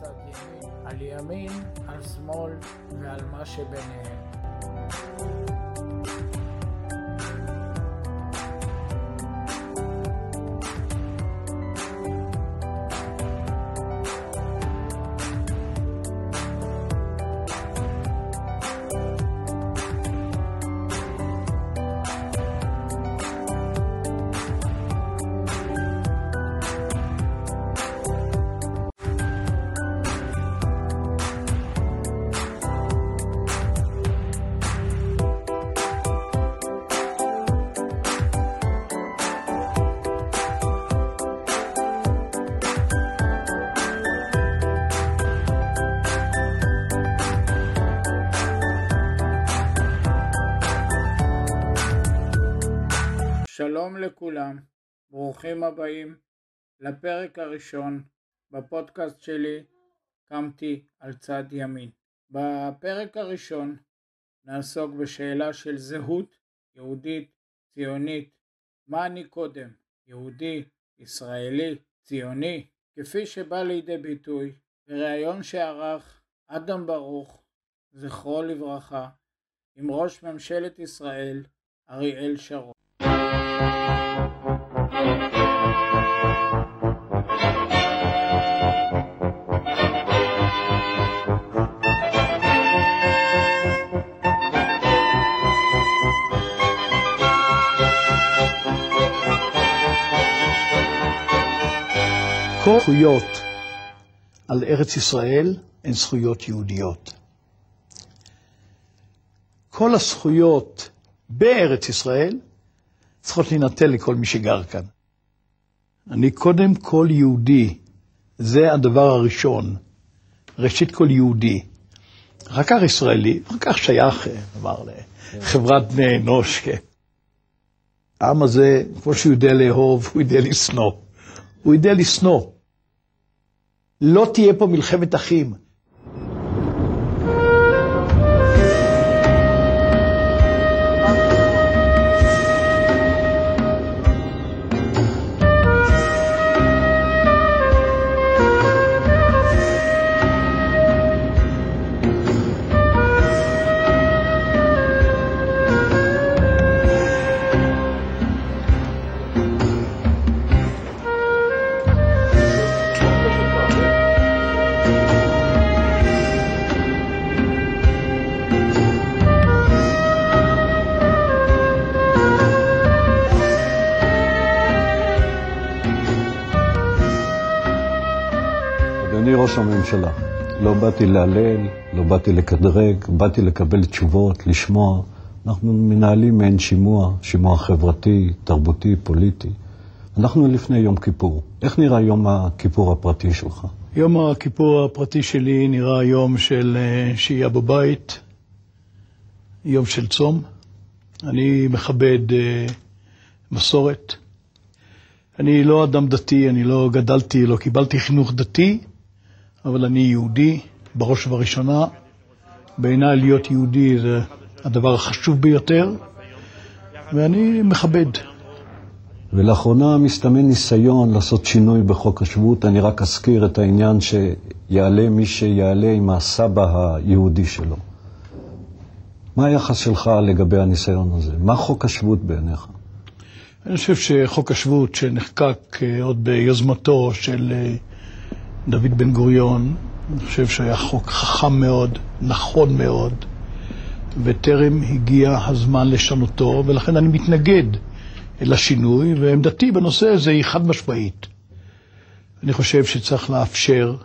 צד ימין, על ימין, על שמאל ועל מה שביניהם. שלום לכולם, ברוכים הבאים לפרק הראשון בפודקאסט שלי קמתי על צד ימין. בפרק הראשון נעסוק בשאלה של זהות יהודית ציונית, מה אני קודם, יהודי, ישראלי, ציוני, כפי שבא לידי ביטוי בריאיון שערך אדם ברוך, זכרו לברכה, עם ראש ממשלת ישראל אריאל שרון. כל זכויות על ארץ ישראל הן זכויות יהודיות. כל הזכויות בארץ ישראל צריכות להינתן לכל מי שגר כאן. אני קודם כל יהודי, זה הדבר הראשון. ראשית כל יהודי. אחר כך ישראלי, אחר כך שייך, נאמר, לחברת בני אנוש. כן. העם הזה, כמו שהוא יודע לאהוב, הוא יודע לשנוא. הוא יודע לשנוא. לא תהיה פה מלחמת אחים. אדוני ראש הממשלה, לא באתי להלל, לא באתי לקדרג, באתי לקבל תשובות, לשמוע. אנחנו מנהלים מעין שימוע, שימוע חברתי, תרבותי, פוליטי. אנחנו לפני יום כיפור. איך נראה יום הכיפור הפרטי שלך? יום הכיפור הפרטי שלי נראה יום של אה, שהייה בבית, יום של צום. אני מכבד אה, מסורת. אני לא אדם דתי, אני לא גדלתי, לא קיבלתי חינוך דתי, אבל אני יהודי בראש ובראשונה. בעיניי להיות יהודי זה הדבר החשוב ביותר, ואני מכבד. ולאחרונה מסתמן ניסיון לעשות שינוי בחוק השבות. אני רק אזכיר את העניין שיעלה מי שיעלה עם הסבא היהודי שלו. מה היחס שלך לגבי הניסיון הזה? מה חוק השבות בעיניך? אני חושב שחוק השבות שנחקק אה, עוד ביוזמתו של אה, דוד בן גוריון, אני חושב שהיה חוק חכם מאוד, נכון מאוד, וטרם הגיע הזמן לשנותו, ולכן אני מתנגד לשינוי, ועמדתי בנושא הזה היא חד משמעית. אני חושב שצריך לאפשר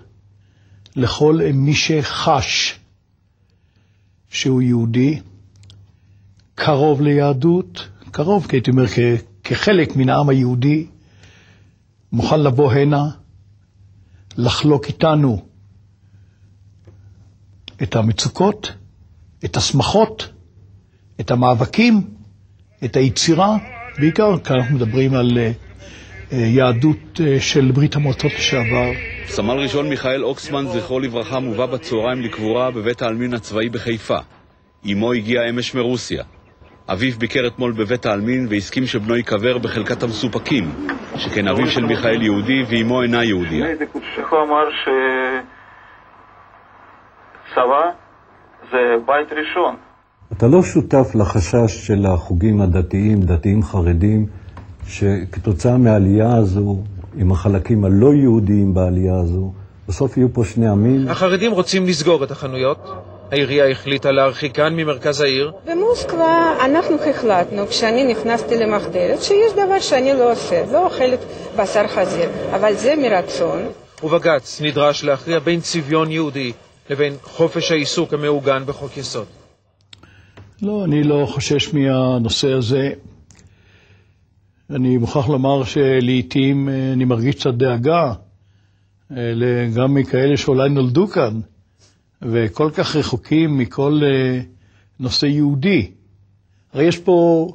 לכל מי שחש שהוא יהודי, קרוב ליהדות, קרוב, כי הייתי אומר, כחלק מן העם היהודי, מוכן לבוא הנה, לחלוק איתנו את המצוקות, את השמחות, את המאבקים, את היצירה, בעיקר כאן אנחנו מדברים על אה, אה, יהדות אה, של ברית המועצות לשעבר. סמל ראשון מיכאל אוקסמן, זכרו לברכה, מובא בצהריים לקבורה בבית העלמין הצבאי בחיפה. אמו הגיעה אמש מרוסיה. אביו ביקר אתמול בבית העלמין והסכים שבנו ייקבר בחלקת המסופקים, שכן אביו של מיכאל יהודי ואימו אינה יהודיה. איך הוא אמר שצבא זה בית ראשון. אתה לא שותף לחשש של החוגים הדתיים, דתיים חרדים, שכתוצאה מהעלייה הזו, עם החלקים הלא יהודיים בעלייה הזו, בסוף יהיו פה שני עמים. החרדים רוצים לסגור את החנויות. העירייה החליטה להרחיקן ממרכז העיר. במוסקבה אנחנו החלטנו, כשאני נכנסתי למחתרת, שיש דבר שאני לא עושה, לא אוכלת בשר חזיר, אבל זה מרצון. ובג"ץ נדרש להכריע בין צביון יהודי לבין חופש העיסוק המעוגן בחוק יסוד. לא, אני לא חושש מהנושא הזה. אני מוכרח לומר שלעיתים אה, אני מרגיש קצת דאגה, אה, גם מכאלה שאולי נולדו כאן, וכל כך רחוקים מכל אה, נושא יהודי. הרי יש פה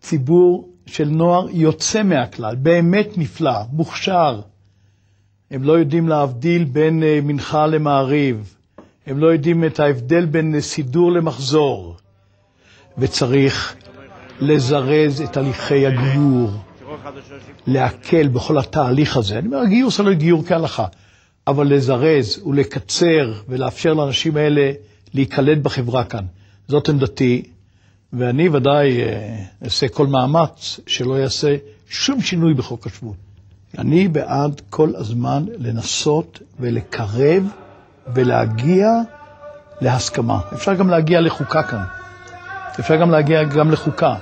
ציבור של נוער יוצא מהכלל, באמת נפלא, מוכשר. הם לא יודעים להבדיל בין מנחה למעריב, הם לא יודעים את ההבדל בין סידור למחזור. וצריך לזרז את הליכי הגיור, להקל בכל התהליך הזה. אני אומר, הגיור זה לא גיור כהלכה, אבל לזרז ולקצר ולאפשר לאנשים האלה להיקלט בחברה כאן. זאת עמדתי, ואני ודאי אה, אעשה כל מאמץ שלא יעשה שום שינוי בחוק השבות. אני בעד כל הזמן לנסות ולקרב ולהגיע להסכמה. אפשר גם להגיע לחוקה כאן. אפשר גם להגיע גם לחוקה,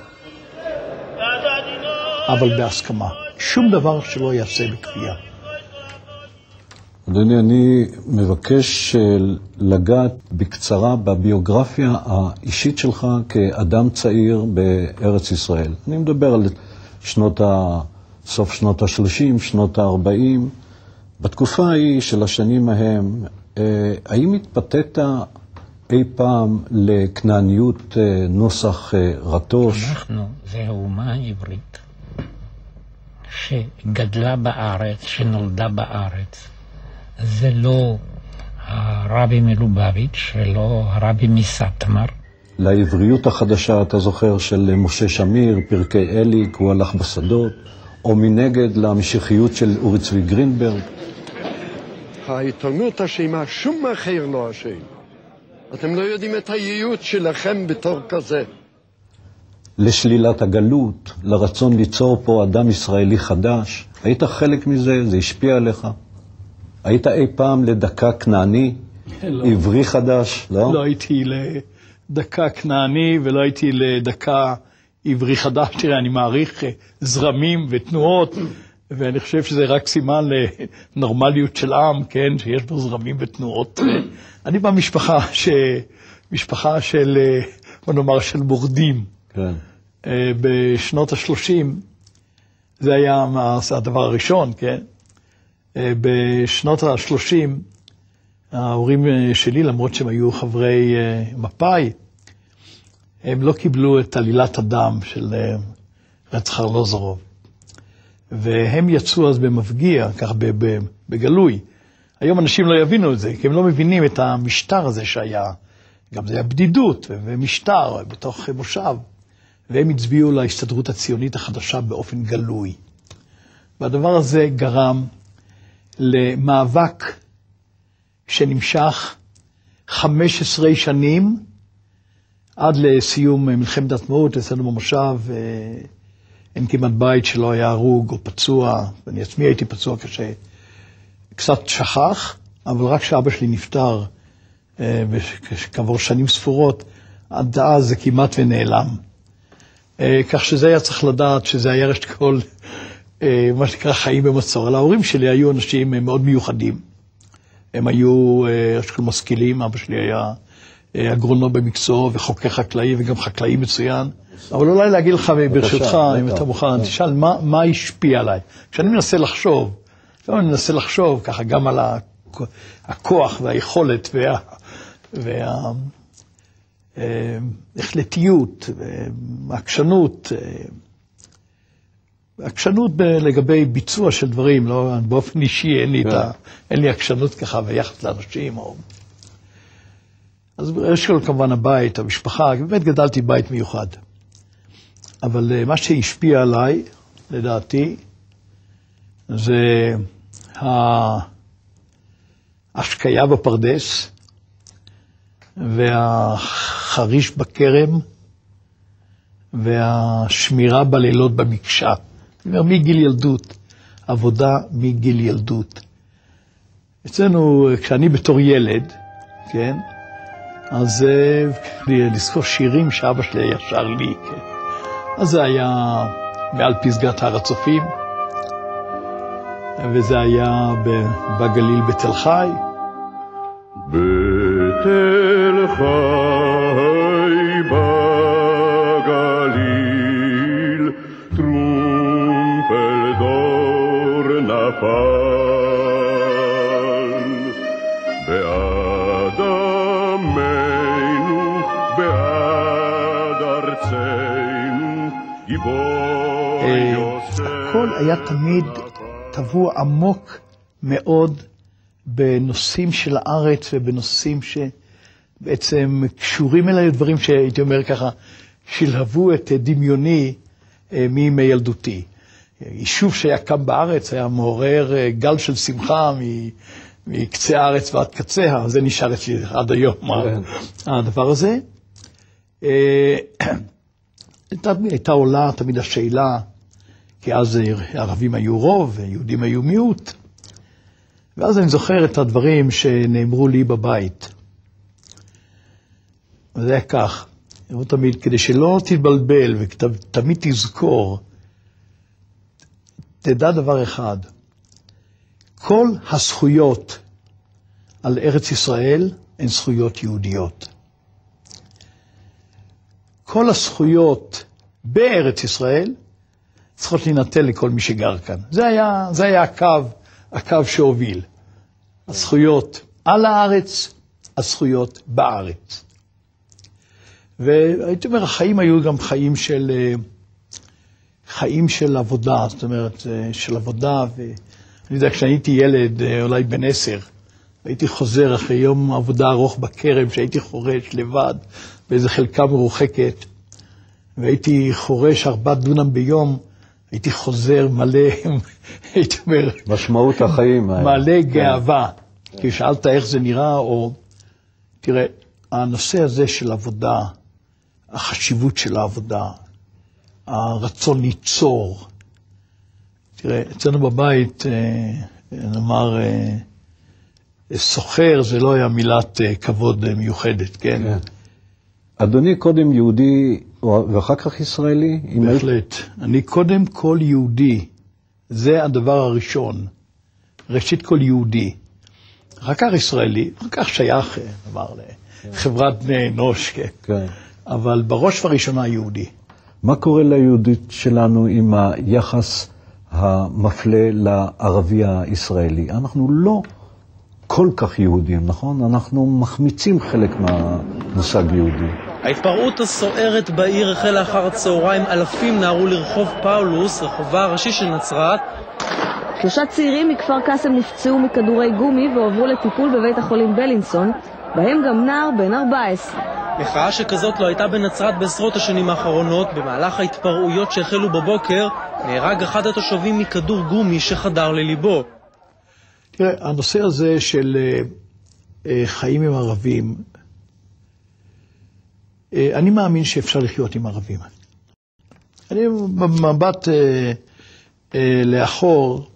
אבל בהסכמה. שום דבר שלא ייעשה בכפייה. אדוני, אני מבקש אה, לגעת בקצרה בביוגרפיה האישית שלך כאדם צעיר בארץ ישראל. אני מדבר על שנות ה... סוף שנות ה-30, שנות ה-40. בתקופה ההיא של השנים ההם, אה, האם התפתית אי פעם לכנעניות אה, נוסח רטוש? אנחנו זה האומה העברית שגדלה בארץ, שנולדה בארץ. זה לא הרבי מלובביץ' ולא הרבי מסטמר. לעבריות החדשה, אתה זוכר, של משה שמיר, פרקי אליק, הוא הלך בשדות, או מנגד להמשיכיות של אורי צבי גרינברג. העיתונות אשמה, שום אחר לא אשם. אתם לא יודעים את הייעוד שלכם בתור כזה. לשלילת הגלות, לרצון ליצור פה אדם ישראלי חדש. היית חלק מזה? זה השפיע עליך? היית אי פעם לדקה כנעני? לא. עברי חדש? לא? לא הייתי לדקה כנעני ולא הייתי לדקה עברי חדש. תראה, אני מעריך אה, זרמים ותנועות. ואני חושב שזה רק סימן לנורמליות של עם, כן, שיש בו זרמים ותנועות. אני במשפחה, ש... משפחה של, בוא נאמר, של מורדים. כן. אה, בשנות ה-30, זה היה הדבר הראשון, כן? אה, בשנות ה-30, ההורים אה, שלי, למרות שהם היו חברי מפא"י, הם לא קיבלו את עלילת הדם של רצח ארלוזורוב. והם יצאו אז במפגיע, כך בגלוי. היום אנשים לא יבינו את זה, כי הם לא מבינים את המשטר הזה שהיה. גם זה היה בדידות ומשטר בתוך מושב. והם הצביעו להסתדרות הציונית החדשה באופן גלוי. והדבר הזה גרם למאבק שנמשך 15 שנים עד לסיום מלחמת העצמאות, אצלנו במושב אה, אין כמעט בית שלא היה הרוג או פצוע, ואני עצמי הייתי פצוע קשה. קצת שכח, אבל רק כשאבא שלי נפטר, אה, כעבור שנים ספורות, עד אז זה כמעט ונעלם. אה, כך שזה היה צריך לדעת שזה היה ראשית כל, מה שנקרא חיים במצור. ההורים שלי היו אנשים מאוד מיוחדים. הם היו ראשית כל משכילים, אבא שלי היה אגרונום במקצוע וחוקר חקלאי וגם חקלאי מצוין. אבל אולי להגיד לך, ברשותך, אם אתה מוכן, תשאל מה השפיע עליי. כשאני מנסה לחשוב, אני מנסה לחשוב ככה גם על הכוח והיכולת וההחלטיות והעקשנות, עקשנות לגבי ביצוע של דברים, לא, באופן אישי אין לי, כן. אין לי עקשנות ככה ביחס לאנשים. או... אז יש כל כמובן הבית, המשפחה, באמת גדלתי בית מיוחד. אבל אה, מה שהשפיע עליי, לדעתי, זה ההשקיה בפרדס והחריש בכרם והשמירה בלילות במקשה. אני אומר, מגיל ילדות, עבודה מגיל ילדות. אצלנו, כשאני בתור ילד, כן, אז uh, לזכור שירים שאבא שלי היה שר לי, כן. אז זה היה מעל פסגת הר הצופים, וזה היה בגליל בתל חי. בתל חי היה תמיד טבוע עמוק מאוד בנושאים של הארץ ובנושאים שבעצם קשורים אליי, דברים שהייתי אומר ככה, שלהבו את דמיוני אה, מימי ילדותי. יישוב שהיה קם בארץ היה מעורר אה, גל של שמחה מקצה הארץ ועד קציה, זה נשאר אצלי עד היום, כן. הדבר הזה. אה, הייתה עולה תמיד השאלה, כי אז ערבים היו רוב ויהודים היו מיעוט. ואז אני זוכר את הדברים שנאמרו לי בבית. וזה היה כך, אמרו תמיד, כדי שלא תתבלבל ותמיד תזכור, תדע דבר אחד, כל הזכויות על ארץ ישראל הן זכויות יהודיות. כל הזכויות בארץ ישראל צריכות להינתן לכל מי שגר כאן. זה היה, זה היה הקו, הקו שהוביל. הזכויות על הארץ, הזכויות בארץ. והייתי אומר, החיים היו גם חיים של, חיים של עבודה, זאת אומרת, של עבודה, ואני יודע, כשאני הייתי ילד, אולי בן עשר, הייתי חוזר אחרי יום עבודה ארוך בכרם, שהייתי חורש לבד באיזו חלקה מרוחקת, והייתי חורש ארבע דונם ביום, הייתי חוזר מלא, הייתי אומר... משמעות החיים. מלא גאווה. כי שאלת איך זה נראה, או... תראה, הנושא הזה של עבודה, החשיבות של העבודה, הרצון ליצור. תראה, אצלנו בבית, נאמר, סוחר זה לא היה מילת כבוד מיוחדת, כן? כן. אדוני קודם יהודי ואחר כך ישראלי? בהחלט. אני קודם כל יהודי, זה הדבר הראשון. ראשית כל יהודי. אחר כך ישראלי, אחר כך שייך, נאמר, לחברת בני אנוש, כן. כן. אבל בראש ובראשונה יהודי. מה קורה ליהודית שלנו עם היחס המפלה לערבי הישראלי? אנחנו לא כל כך יהודים, נכון? אנחנו מחמיצים חלק מהמושג יהודי. ההתפרעות הסוערת בעיר החלה אחר הצהריים, אלפים נהרו לרחוב פאולוס, רחובה הראשי של נצרת. שלושה צעירים מכפר קאסם נפצעו מכדורי גומי והועברו לטיפול בבית החולים בלינסון, בהם גם נער בן 14. מחאה שכזאת לא הייתה בנצרת בעשרות השנים האחרונות. במהלך ההתפרעויות שהחלו בבוקר, נהרג אחד התושבים מכדור גומי שחדר לליבו. תראה, הנושא הזה של חיים עם ערבים, אני מאמין שאפשר לחיות עם ערבים. אני במבט אה, אה, לאחור,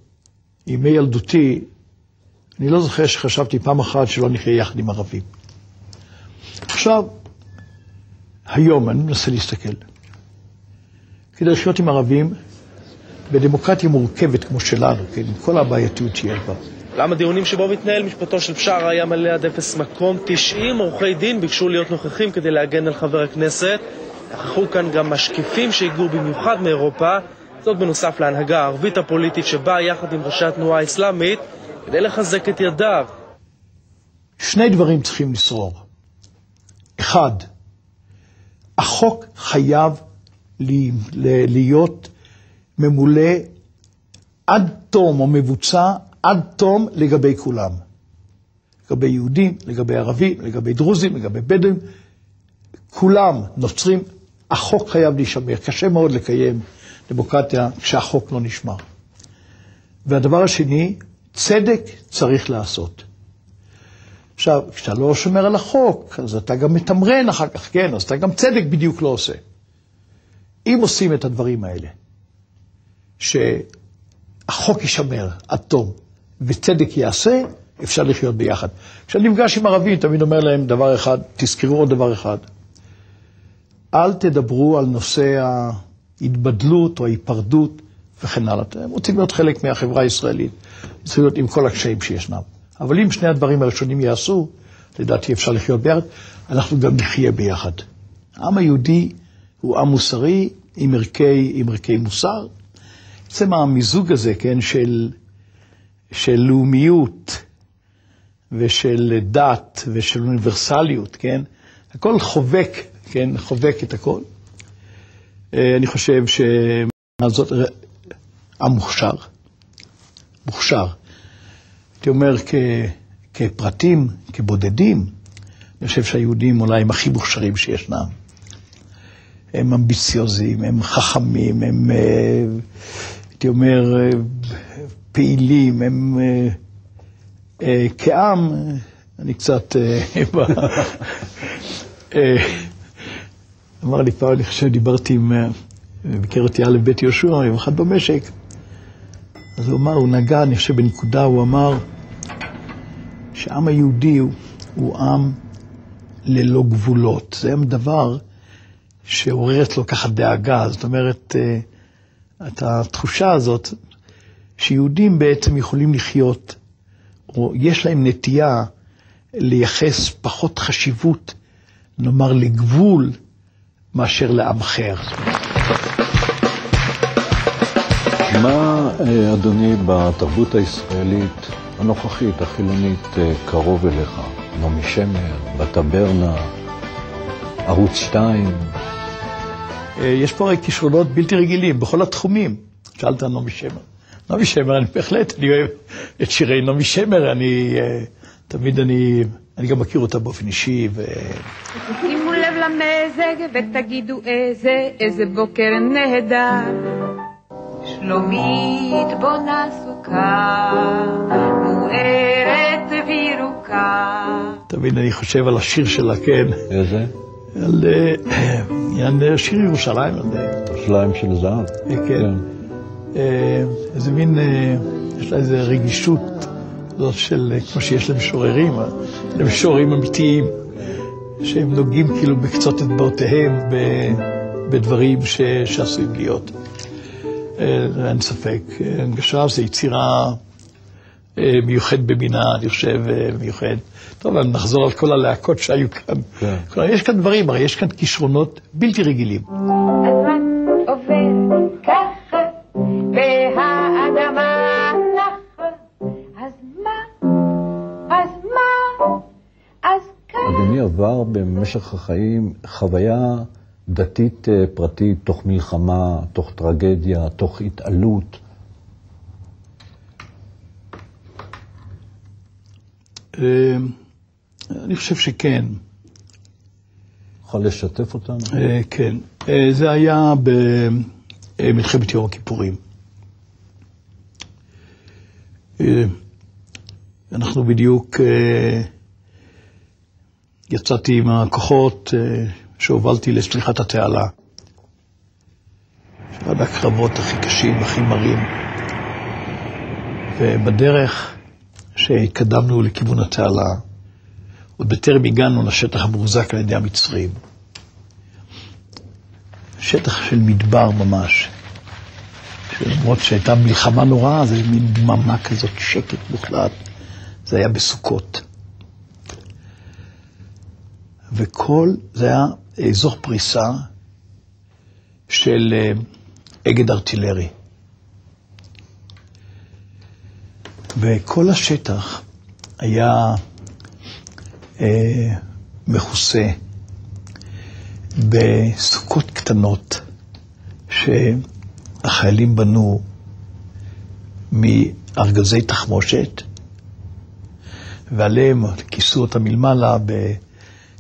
ימי ילדותי, אני לא זוכר שחשבתי פעם אחת שלא נחיה יחד עם ערבים. עכשיו, היום אני מנסה להסתכל. כדי לחיות עם ערבים, בדמוקרטיה מורכבת כמו שלנו, כן, עם כל הבעייתיות שיש בה. אולם הדיונים שבו מתנהל משפטו של בשארה היה מלא עד אפס מקום. 90 עורכי דין ביקשו להיות נוכחים כדי להגן על חבר הכנסת. נכחו כאן גם משקיפים שהגיעו במיוחד מאירופה, זאת בנוסף להנהגה הערבית הפוליטית שבאה יחד עם ראשי התנועה האסלאמית כדי לחזק את ידיו. שני דברים צריכים לשרור. אחד, החוק חייב להיות ממולא עד תום או מבוצע עד תום לגבי כולם. לגבי יהודים, לגבי ערבים, לגבי דרוזים, לגבי בדואים, כולם נוצרים, החוק חייב להישמר. קשה מאוד לקיים דמוקרטיה כשהחוק לא נשמר. והדבר השני, צדק צריך לעשות. עכשיו, כשאתה לא שומר על החוק, אז אתה גם מתמרן אחר כך, כן, אז אתה גם צדק בדיוק לא עושה. אם עושים את הדברים האלה, שהחוק יישמר עד תום וצדק ייעשה, אפשר לחיות ביחד. כשאני נפגש עם ערבים, תמיד אומר להם דבר אחד, תזכרו עוד דבר אחד. אל תדברו על נושא ההתבדלות או ההיפרדות וכן הלאה. אתם רוצים להיות חלק מהחברה הישראלית, צריכים להיות עם כל הקשיים שישנם. אבל אם שני הדברים הראשונים יעשו, לדעתי אפשר לחיות ביחד, אנחנו גם נחיה ביחד. העם היהודי הוא עם מוסרי עם ערכי, עם ערכי מוסר. בעצם המיזוג הזה, כן, של, של לאומיות ושל דת ושל אוניברסליות, כן, הכל חובק, כן, חובק את הכל. אה, אני חושב שזאת עם מוכשר. הייתי אומר, כ, כפרטים, כבודדים, אני חושב שהיהודים אולי הם הכי מוכשרים שישנם. הם אמביציוזיים, הם חכמים, הם, אה, הייתי אומר, אה, פעילים, הם אה, כעם, אני קצת... אמר לי פעם, אני חושב, דיברתי עם, ביקר אותי א' בית יהושע, יום אחד במשק, אז הוא אמר, הוא נגע, אני חושב, בנקודה, הוא אמר שהעם היהודי הוא, הוא עם ללא גבולות. זה דבר שעורר אצלו ככה דאגה, זאת אומרת, אה, את התחושה הזאת שיהודים בעצם יכולים לחיות, או יש להם נטייה לייחס פחות חשיבות, נאמר, לגבול, מאשר לעם אחר. מה, אה, אדוני, בתרבות הישראלית הנוכחית, החילונית, אה, קרוב אליך? נעמי שמר, בטברנה, ערוץ 2? אה, יש פה הרי כישרונות בלתי רגילים בכל התחומים. שאלת נעמי שמר. נעמי שמר, אני בהחלט, אני אוהב את שירי נעמי שמר, אני תמיד, אני, אני גם מכיר אותה באופן אישי. ו... שימו לב למזג ותגידו איזה, איזה בוקר נהדר. שלומית בונה סוכה, מוארת וירוקה. תמיד אני חושב על השיר שלה, כן. איזה? על עניין שיר ירושלים. ירושלים של זהב. כן. איזה מין, יש לה איזו רגישות זאת של, כמו שיש למשוררים, למשוררים אמיתיים, שהם נוגעים כאילו בקצות אצבעותיהם בדברים שעשויים להיות. אין ספק. הנגשה זה יצירה מיוחדת במינה, אני חושב, מיוחדת. טוב, נחזור על כל הלהקות שהיו כאן. כן. כלומר, יש כאן דברים, הרי יש כאן כישרונות בלתי רגילים. עבר במשך החיים חוויה דתית פרטית, תוך מלחמה, תוך טרגדיה, תוך התעלות. אני חושב שכן. יכול לשתף אותנו? כן. זה היה במלחמת יום הכיפורים. אנחנו בדיוק יצאתי עם הכוחות שהובלתי לסליחת התעלה. אחד הקרבות הכי קשים, הכי מרים. ובדרך שהתקדמנו לכיוון התעלה, עוד בטרם הגענו לשטח המוחזק על ידי המצרים. שטח של מדבר ממש. למרות שהייתה מלחמה נוראה, זה מין דממה כזאת, שקט מוחלט. זה היה בסוכות. וכל, זה היה אזור פריסה של אגד ארטילרי. וכל השטח היה אה, מכוסה בסוכות קטנות שהחיילים בנו מארגזי תחמושת, ועליהם כיסו אותם מלמעלה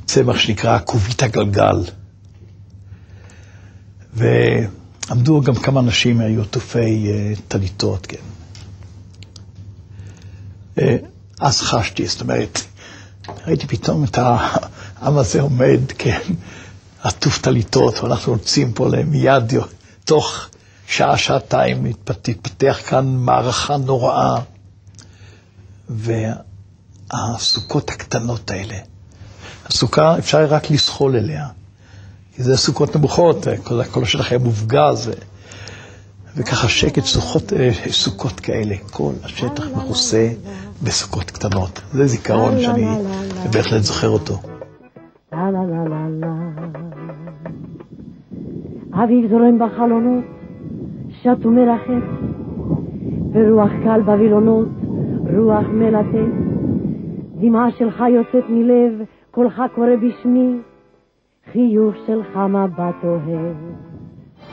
בצמח שנקרא כובית הגלגל. ועמדו גם כמה אנשים, היו עטופי אה, טליתות, כן. אה, אז חשתי, זאת אומרת, ראיתי פתאום את העם הזה עומד, כן, עטוף טליתות, ואנחנו רוצים פה מיד, תוך שעה, שעתיים, תתפתח כאן מערכה נוראה. והסוכות הקטנות האלה, הסוכה, אפשר רק לסחול אליה, כי זה סוכות נמוכות, כל, כל השטח היה מופגז, ו, וככה שקט, סוכות, אה, סוכות כאלה, כל השטח מכוסה בסוכות קטנות. זה זיכרון שאני בהחלט זוכר אותו. אביב זורם בחלונות, שט ומרחף, ורוח קל בווילונות, רוח מלטף. דמעה שלך יוצאת מלב, קולך קורא בשמי, חיוך שלך מבט אוהב.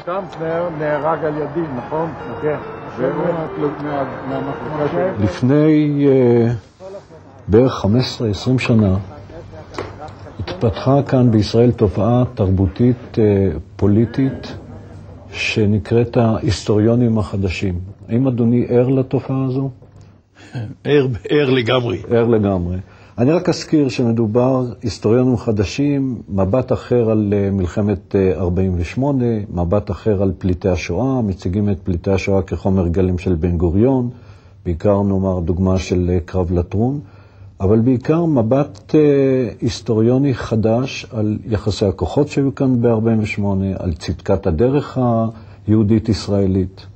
קמפנר נהרג על ידי, נכון? כן. לפני uh, בערך 15-20 שנה התפתחה כאן בישראל תופעה תרבותית uh, פוליטית שנקראת ההיסטוריונים החדשים. האם אדוני ער לתופעה הזו? ער לגמרי. ער לגמרי. אני רק אזכיר שמדובר, היסטוריונים חדשים, מבט אחר על אה, מלחמת 48', מבט אחר על פליטי השואה, מציגים את פליטי השואה כחומר גלם של בן גוריון, בעיקר נאמר דוגמה של אה, קרב לטרון, אבל בעיקר מבט אה, היסטוריוני חדש על יחסי הכוחות שהיו כאן ב-48', על צדקת הדרך היהודית-ישראלית.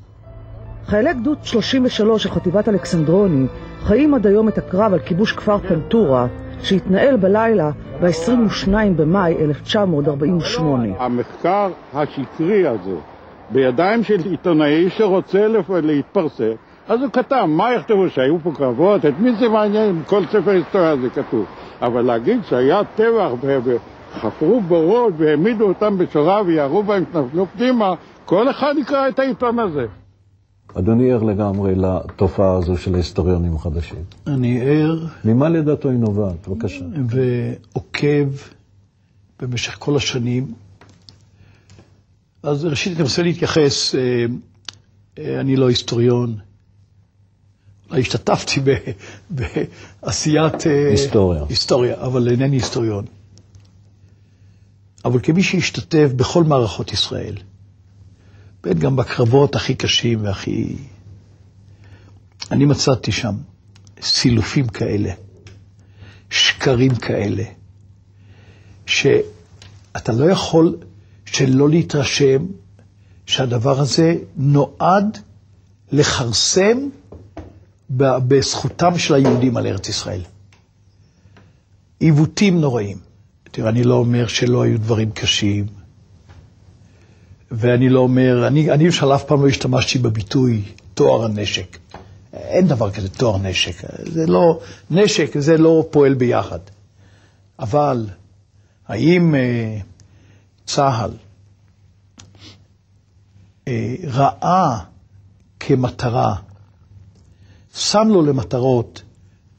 חיילי גדוד 33 של חטיבת אלכסנדרוני חיים עד היום את הקרב על כיבוש כפר פנטורה שהתנהל בלילה ב-22 במאי 1948. המחקר השקרי הזה בידיים של עיתונאי שרוצה להתפרסם אז הוא כתב, מה יכתבו, שהיו פה קרבות? את מי זה מעניין? כל ספר היסטוריה הזה כתוב. אבל להגיד שהיה טבח וחפרו בורות והעמידו אותם בשורה וירו בהם, נפלו פנימה, כל אחד יקרא את העיתון הזה. אדוני ער לגמרי לתופעה הזו של ההיסטוריונים החדשים. אני ער. ממה לדעתו היא נובעת? בבקשה. ועוקב במשך כל השנים. אז ראשית אני רוצה להתייחס, אה, אה, אני לא היסטוריון. השתתפתי בעשיית... אה, היסטוריה. היסטוריה, אבל אינני היסטוריון. אבל כמי שהשתתף בכל מערכות ישראל, באמת גם בקרבות הכי קשים והכי... אני מצאתי שם סילופים כאלה, שקרים כאלה, שאתה לא יכול שלא להתרשם שהדבר הזה נועד לכרסם בזכותם של היהודים על ארץ ישראל. עיוותים נוראים. תראה, אני לא אומר שלא היו דברים קשים, ואני לא אומר, אני, אני למשל אף פעם לא השתמשתי בביטוי תואר הנשק. אין דבר כזה תואר נשק. זה לא, נשק זה לא פועל ביחד. אבל האם אה, צה"ל אה, ראה כמטרה, שם לו למטרות,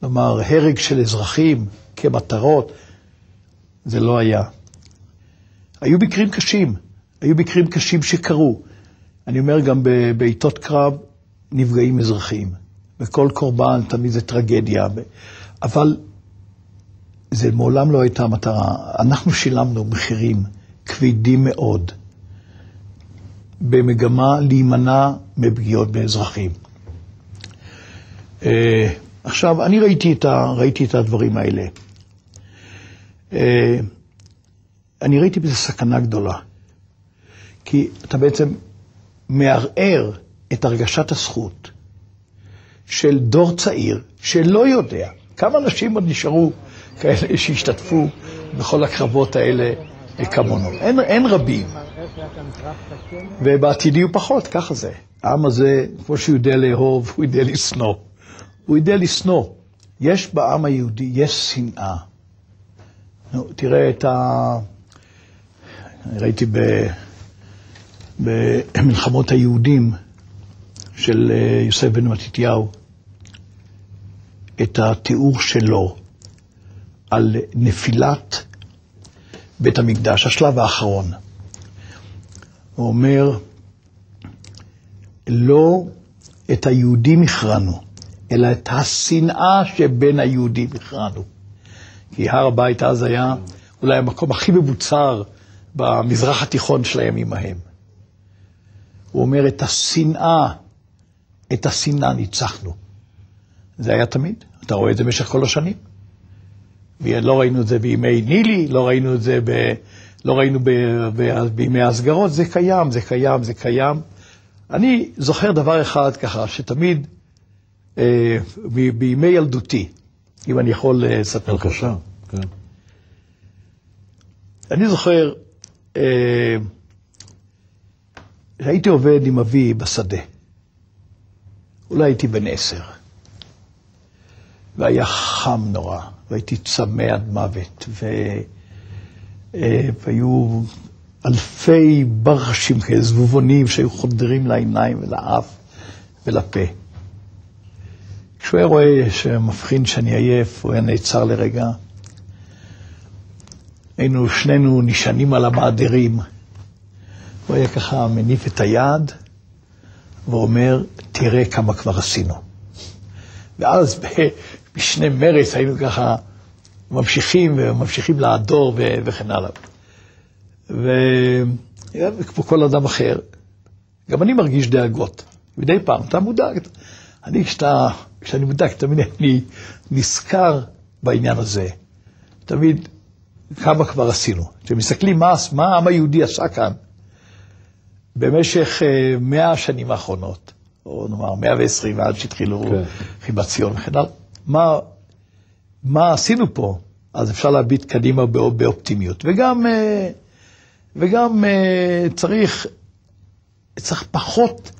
נאמר, הרג של אזרחים כמטרות, זה לא היה. היו מקרים קשים. היו מקרים קשים שקרו. אני אומר, גם בעיתות קרב נפגעים אזרחים. וכל קורבן תמיד זה טרגדיה. אבל זה מעולם לא הייתה המטרה. אנחנו שילמנו מחירים כבדים מאוד במגמה להימנע מפגיעות באזרחים. אה, עכשיו, אני ראיתי את, ה, ראיתי את הדברים האלה. אה, אני ראיתי בזה סכנה גדולה. כי אתה בעצם מערער את הרגשת הזכות של דור צעיר שלא יודע כמה אנשים עוד נשארו כאלה שהשתתפו בכל הקרבות האלה כמונו. אין, אין רבים. ובעתיד יהיו פחות, ככה זה. העם הזה, כמו שהוא יודע לאהוב, הוא יודע לשנוא. הוא יודע לשנוא. יש בעם היהודי, יש שנאה. נו, תראה את ה... ראיתי ב... במלחמות היהודים של אה, יוסף בן מתתיהו, את התיאור שלו על נפילת בית המקדש, השלב האחרון. הוא אומר, לא את היהודים הכרענו, אלא את השנאה שבין היהודים הכרענו. כי הר הבית אז היה אולי המקום הכי מבוצר במזרח התיכון של הימים ההם. הוא אומר, את השנאה, את השנאה ניצחנו. זה היה תמיד, אתה רואה את זה במשך כל השנים. ולא ראינו את זה בימי נילי, לא ראינו את זה ב... לא ראינו ב... ב... בימי הסגרות, זה קיים, זה קיים, זה קיים. אני זוכר דבר אחד ככה, שתמיד, אה, ב... בימי ילדותי, אם אני יכול אה, לספר לך. בבקשה, כן. אני זוכר אה, שהייתי עובד עם אבי בשדה. אולי הייתי בן עשר. והיה חם נורא, והייתי צמא עד מוות, ו... אה, והיו אלפי ברשים כאלה, זבובונים שהיו חודרים לעיניים ולאף ולפה. כשהוא היה רואה שמבחין שאני עייף, הוא היה נעצר לרגע. היינו שנינו נשענים על המעדרים. הוא היה ככה מניף את היד ואומר, תראה כמה כבר עשינו. ואז בשני מרץ היינו ככה ממשיכים וממשיכים לעדור וכן הלאה. וכמו כל אדם אחר, גם אני מרגיש דאגות. מדי פעם, אתה מודאג. אני, כשאתה, כשאני מודאג, תמיד אני נזכר בעניין הזה. תמיד, כמה כבר עשינו. כשמסתכלים מה, מה העם היהודי עשה כאן במשך אה, מאה השנים האחרונות, או נאמר מאה ועשרים, עד שהתחילו כן. חיבת ציון וכן הלאה, מה, מה עשינו פה, אז אפשר להביט קדימה באופ- באופטימיות. וגם, אה, וגם אה, צריך, צריך פחות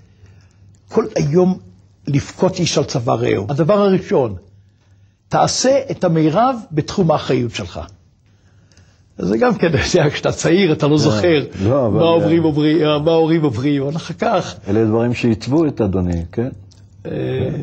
כל היום לבכות איש על צבא רעהו. הדבר הראשון, תעשה את המירב בתחום האחריות שלך. זה גם כן, כשאתה צעיר, אתה לא זוכר לא, מה ההורים עוברים, אבל אחר כך, אלה דברים שעיצבו את אדוני, כן? אה,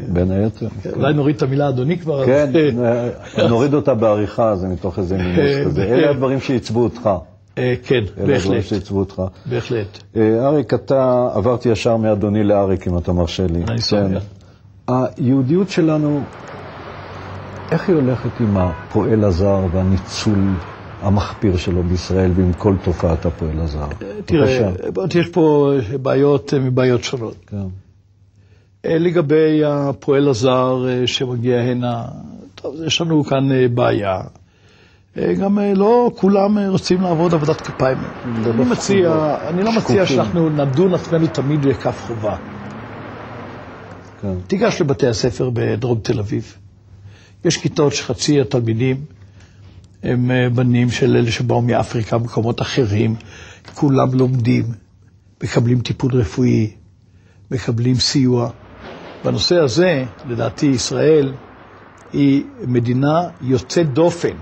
בין היתר. אולי נוריד את המילה אדוני כבר. כן, אה, נוריד אותה בעריכה, זה מתוך איזה אה, כזה. אלה הדברים שעיצבו אותך. אה, כן, אלה הדברים בהחלט, שעיצבו אותך. בהחלט. אה, אריק, אתה, עברתי ישר מאדוני לאריק, אם אתה מרשה לי. אני שמח. היהודיות שלנו, איך היא הולכת עם הפועל הזר והניצול המחפיר שלו בישראל ועם כל תופעת הפועל הזר? תראה, בבקשה. יש פה בעיות אה, מבעיות שונות. כן. אה, לגבי הפועל הזר אה, שמגיע הנה, טוב, יש לנו כאן בעיה. גם לא כולם רוצים לעבוד עבודת כפיים. אני מציע, אני לא מציע. שאנחנו נדון עצמנו תמיד בכף חובה. כן. תיגש לבתי הספר בדרום תל אביב. יש כיתות שחצי התלמידים הם אה, בנים של אלה שבאו מאפריקה, מקומות אחרים, כולם לומדים, מקבלים טיפול רפואי, מקבלים סיוע. בנושא הזה, לדעתי, ישראל היא מדינה יוצאת דופן,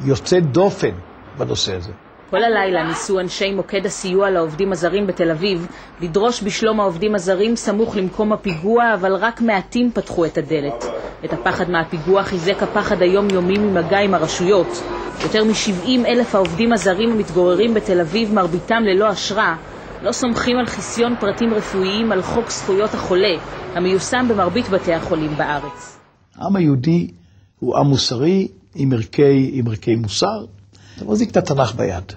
יוצאת דופן בנושא הזה. כל הלילה ניסו אנשי מוקד הסיוע לעובדים הזרים בתל אביב לדרוש בשלום העובדים הזרים סמוך למקום הפיגוע, אבל רק מעטים פתחו את הדלת. את הפחד מהפיגוע חיזק הפחד היומיומי ממגע עם הרשויות. יותר מ-70 אלף העובדים הזרים המתגוררים בתל אביב, מרביתם ללא אשרה, לא סומכים על חיסיון פרטים רפואיים על חוק זכויות החולה, המיושם במרבית בתי החולים בארץ. העם היהודי הוא עם מוסרי, עם ערכי, עם ערכי מוסר. אתה מחזיק את התנ"ך ביד.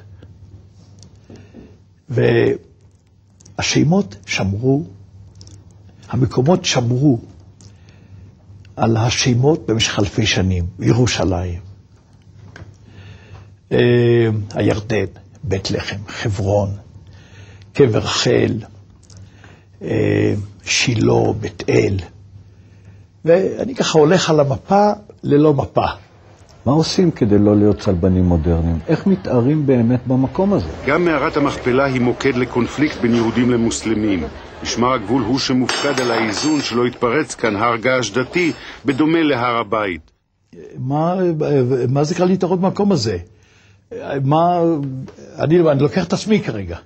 והשמות שמרו, המקומות שמרו על השמות במשך אלפי שנים. ירושלים, אה, הירדן, בית לחם, חברון, קבר רחל, אה, שילה, בית אל. ואני ככה הולך על המפה ללא מפה. מה עושים כדי לא להיות צלבנים מודרניים? איך מתארים באמת במקום הזה? גם מערת המכפלה היא מוקד לקונפליקט בין יהודים למוסלמים. משמר הגבול הוא שמופקד על האיזון שלא יתפרץ כאן הר געש דתי, בדומה להר הבית. מה, מה זה קרה להתערות במקום הזה? מה, אני, אני לוקח את עצמי כרגע.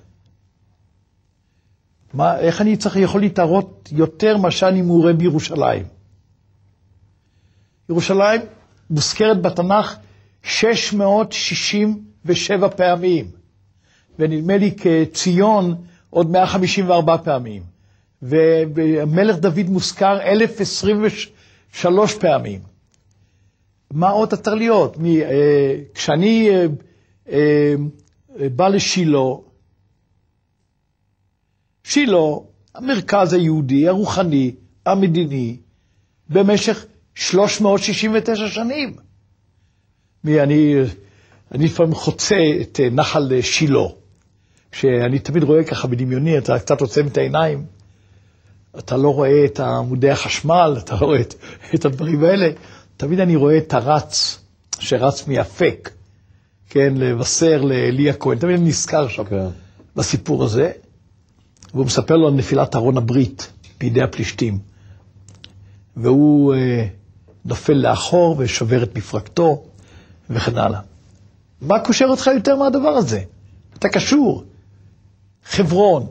מה, איך אני צריך, יכול להתערות יותר מה שאני מעורה בירושלים? ירושלים מוזכרת בתנ"ך 667 פעמים, ונדמה לי כציון עוד 154 פעמים. והמלך דוד מוזכר 1,023 פעמים. מה עוד? מי, אה, כשאני אה, אה, בא לשילה, שילה, המרכז היהודי, הרוחני, המדיני, במשך 369 שנים. מי, אני, אני לפעמים חוצה את נחל שילה, שאני תמיד רואה ככה בדמיוני, אתה קצת עוצם את העיניים, אתה לא רואה את עמודי החשמל, אתה לא רואה את, את הדברים האלה. תמיד אני רואה את הרץ שרץ מיפק, כן, לבשר לאלי הכהן, תמיד אני נזכר שם כן. בסיפור הזה, והוא מספר לו על נפילת ארון הברית בידי הפלישתים. והוא אה, נופל לאחור ושובר את מפרקתו וכן הלאה. מה קושר אותך יותר מהדבר הזה? אתה קשור. חברון,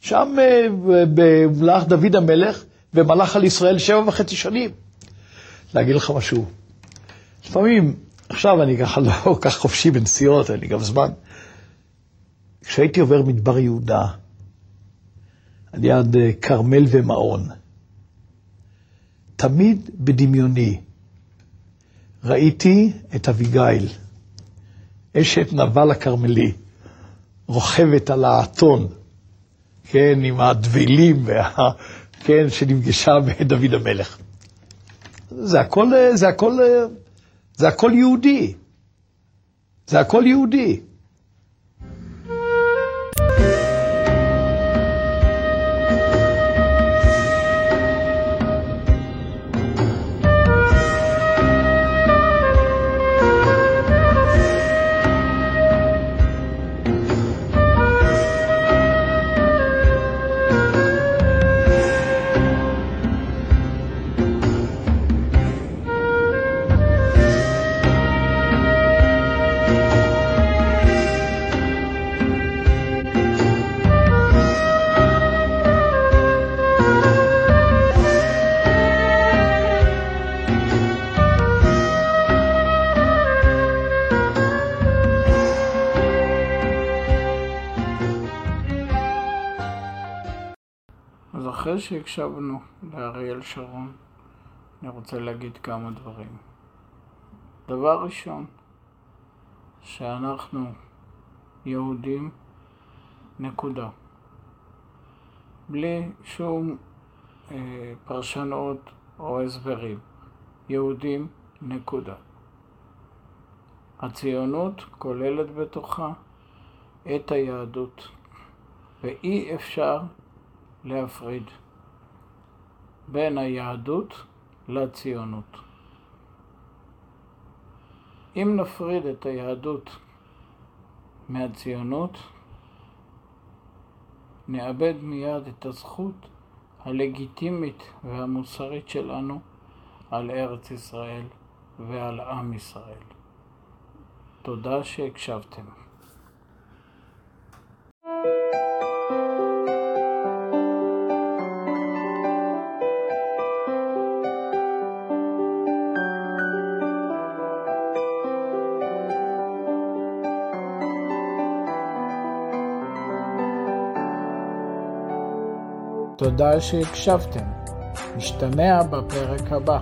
שם אה, במלאך דוד המלך ומלך על ישראל שבע וחצי שנים. להגיד לך משהו, לפעמים, עכשיו אני ככה לא כל כך חופשי בנסיעות, אין לי גם זמן. כשהייתי עובר מדבר יהודה, על יד אה, כרמל ומעון, תמיד בדמיוני ראיתי את אביגיל, אשת נבל הכרמלי, רוכבת על האתון, כן, עם הדבלים, וה, כן, שנפגשה בדוד המלך. זה הכל, זה הכל, זה הכל יהודי. זה הכל יהודי. אז אחרי שהקשבנו לאריאל שרון, אני רוצה להגיד כמה דברים. דבר ראשון, שאנחנו יהודים, נקודה. בלי שום אה, פרשנות או הסברים. יהודים, נקודה. הציונות כוללת בתוכה את היהדות, ואי אפשר להפריד בין היהדות לציונות. אם נפריד את היהדות מהציונות, נאבד מיד את הזכות הלגיטימית והמוסרית שלנו על ארץ ישראל ועל עם ישראל. תודה שהקשבתם. תודה שהקשבתם. נשתמע בפרק הבא.